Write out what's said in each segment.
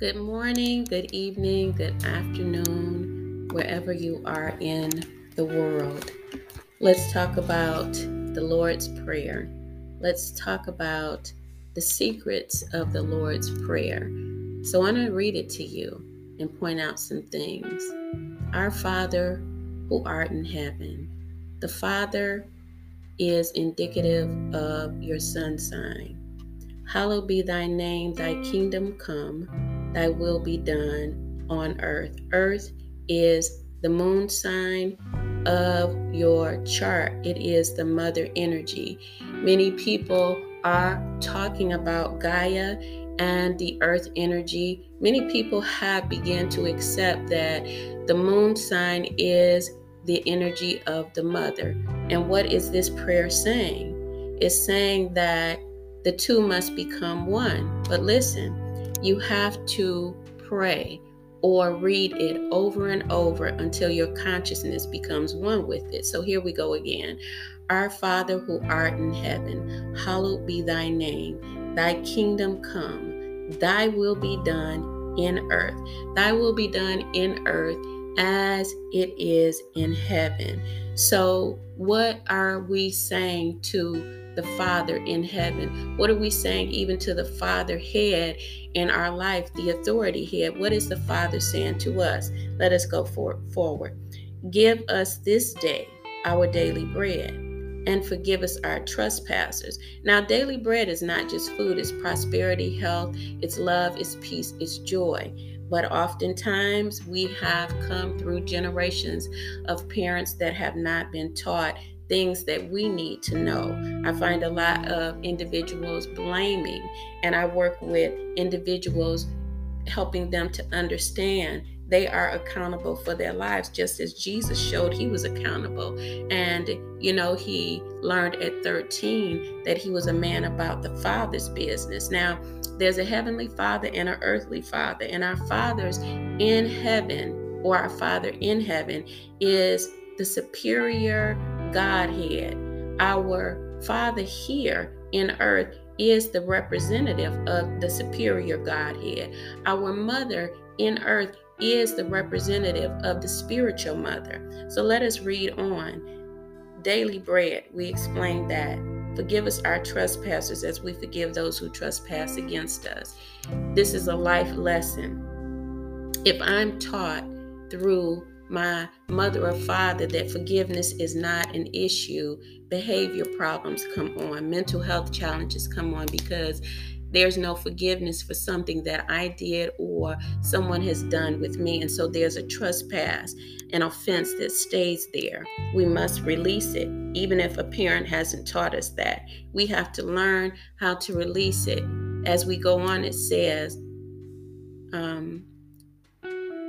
Good morning, good evening, good afternoon, wherever you are in the world. Let's talk about the Lord's Prayer. Let's talk about the secrets of the Lord's Prayer. So I'm going to read it to you and point out some things. Our Father who art in heaven. The Father is indicative of your sun sign. Hallowed be thy name, thy kingdom come thy will be done on earth. Earth is the moon sign of your chart, it is the mother energy. Many people are talking about Gaia and the earth energy. Many people have begun to accept that the moon sign is the energy of the mother. And what is this prayer saying? It's saying that the two must become one. But listen, you have to pray or read it over and over until your consciousness becomes one with it. So here we go again. Our Father who art in heaven, hallowed be thy name. Thy kingdom come. Thy will be done in earth. Thy will be done in earth as it is in heaven. So, what are we saying to the Father in heaven? What are we saying even to the Father head in our life, the authority head? What is the Father saying to us? Let us go for, forward. Give us this day our daily bread and forgive us our trespasses. Now, daily bread is not just food, it's prosperity, health, it's love, it's peace, it's joy. But oftentimes we have come through generations of parents that have not been taught things that we need to know. I find a lot of individuals blaming, and I work with individuals helping them to understand they are accountable for their lives just as Jesus showed he was accountable. And, you know, he learned at 13 that he was a man about the Father's business. Now, there's a heavenly Father and an earthly Father, and our fathers in heaven, or our Father in heaven, is the superior Godhead. Our Father here in earth is the representative of the superior Godhead. Our mother in earth is the representative of the spiritual mother. So let us read on. Daily bread, we explained that. Forgive us our trespasses as we forgive those who trespass against us. This is a life lesson. If I'm taught through my mother or father that forgiveness is not an issue, behavior problems come on, mental health challenges come on because there's no forgiveness for something that I did or someone has done with me. And so there's a trespass, an offense that stays there. We must release it, even if a parent hasn't taught us that. We have to learn how to release it. As we go on, it says, um,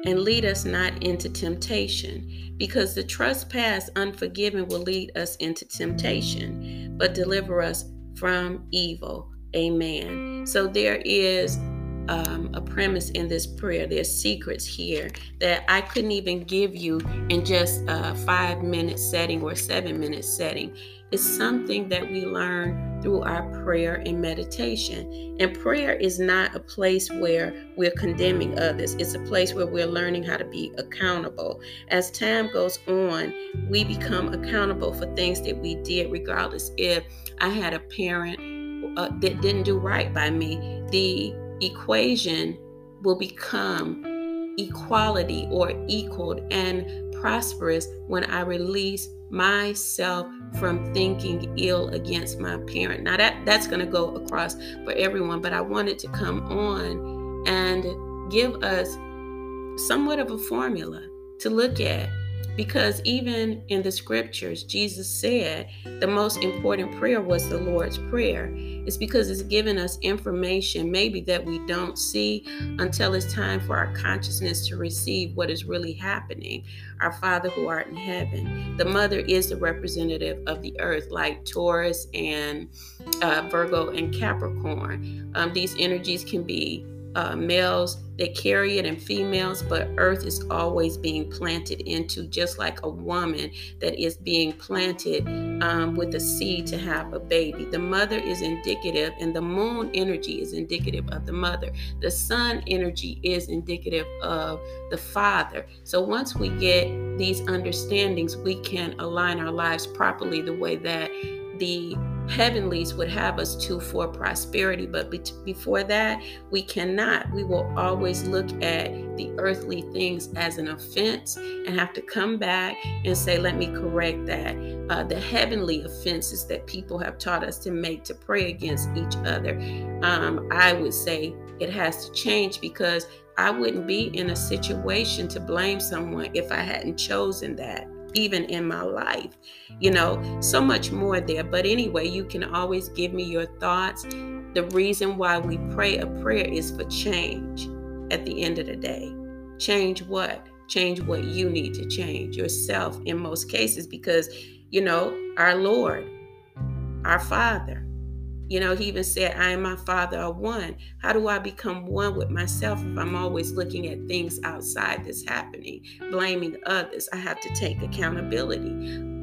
and lead us not into temptation, because the trespass unforgiven will lead us into temptation, but deliver us from evil. Amen. So there is um, a premise in this prayer. There's secrets here that I couldn't even give you in just a five minute setting or seven minute setting. It's something that we learn through our prayer and meditation. And prayer is not a place where we're condemning others, it's a place where we're learning how to be accountable. As time goes on, we become accountable for things that we did, regardless if I had a parent uh, that didn't do right by me. The equation will become equality or equaled and prosperous when I release myself from thinking ill against my parent. Now that that's going to go across for everyone, but I wanted to come on and give us somewhat of a formula to look at because even in the scriptures, Jesus said the most important prayer was the Lord's Prayer. It's because it's given us information, maybe that we don't see until it's time for our consciousness to receive what is really happening. Our Father who art in heaven. The mother is the representative of the earth, like Taurus and uh, Virgo and Capricorn. Um, these energies can be uh, males that carry it and females, but earth is always being planted into, just like a woman that is being planted um, with a seed to have a baby. The mother is indicative, and the moon energy is indicative of the mother. The sun energy is indicative of the father. So once we get these understandings, we can align our lives properly the way that the heavenlies would have us to for prosperity. But be- before that, we cannot. We will always look at the earthly things as an offense and have to come back and say, let me correct that. Uh, the heavenly offenses that people have taught us to make to pray against each other, um, I would say it has to change because I wouldn't be in a situation to blame someone if I hadn't chosen that even in my life. You know, so much more there. But anyway, you can always give me your thoughts. The reason why we pray a prayer is for change at the end of the day. Change what? Change what you need to change yourself in most cases because, you know, our Lord, our Father, you know, he even said, I and my Father are one. How do I become one with myself if I'm always looking at things outside that's happening, blaming others? I have to take accountability.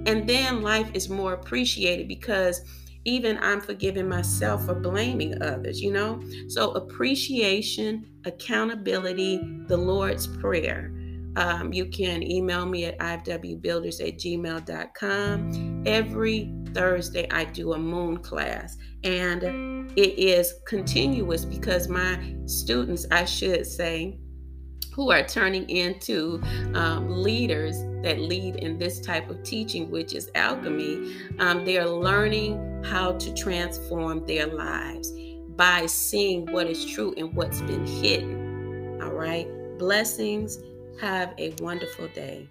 And then life is more appreciated because even I'm forgiving myself for blaming others, you know? So, appreciation, accountability, the Lord's Prayer. Um, you can email me at ifwbuilders at gmail.com. Every Thursday, I do a moon class, and it is continuous because my students, I should say, who are turning into um, leaders that lead in this type of teaching, which is alchemy, um, they are learning how to transform their lives by seeing what is true and what's been hidden. All right. Blessings have a wonderful day.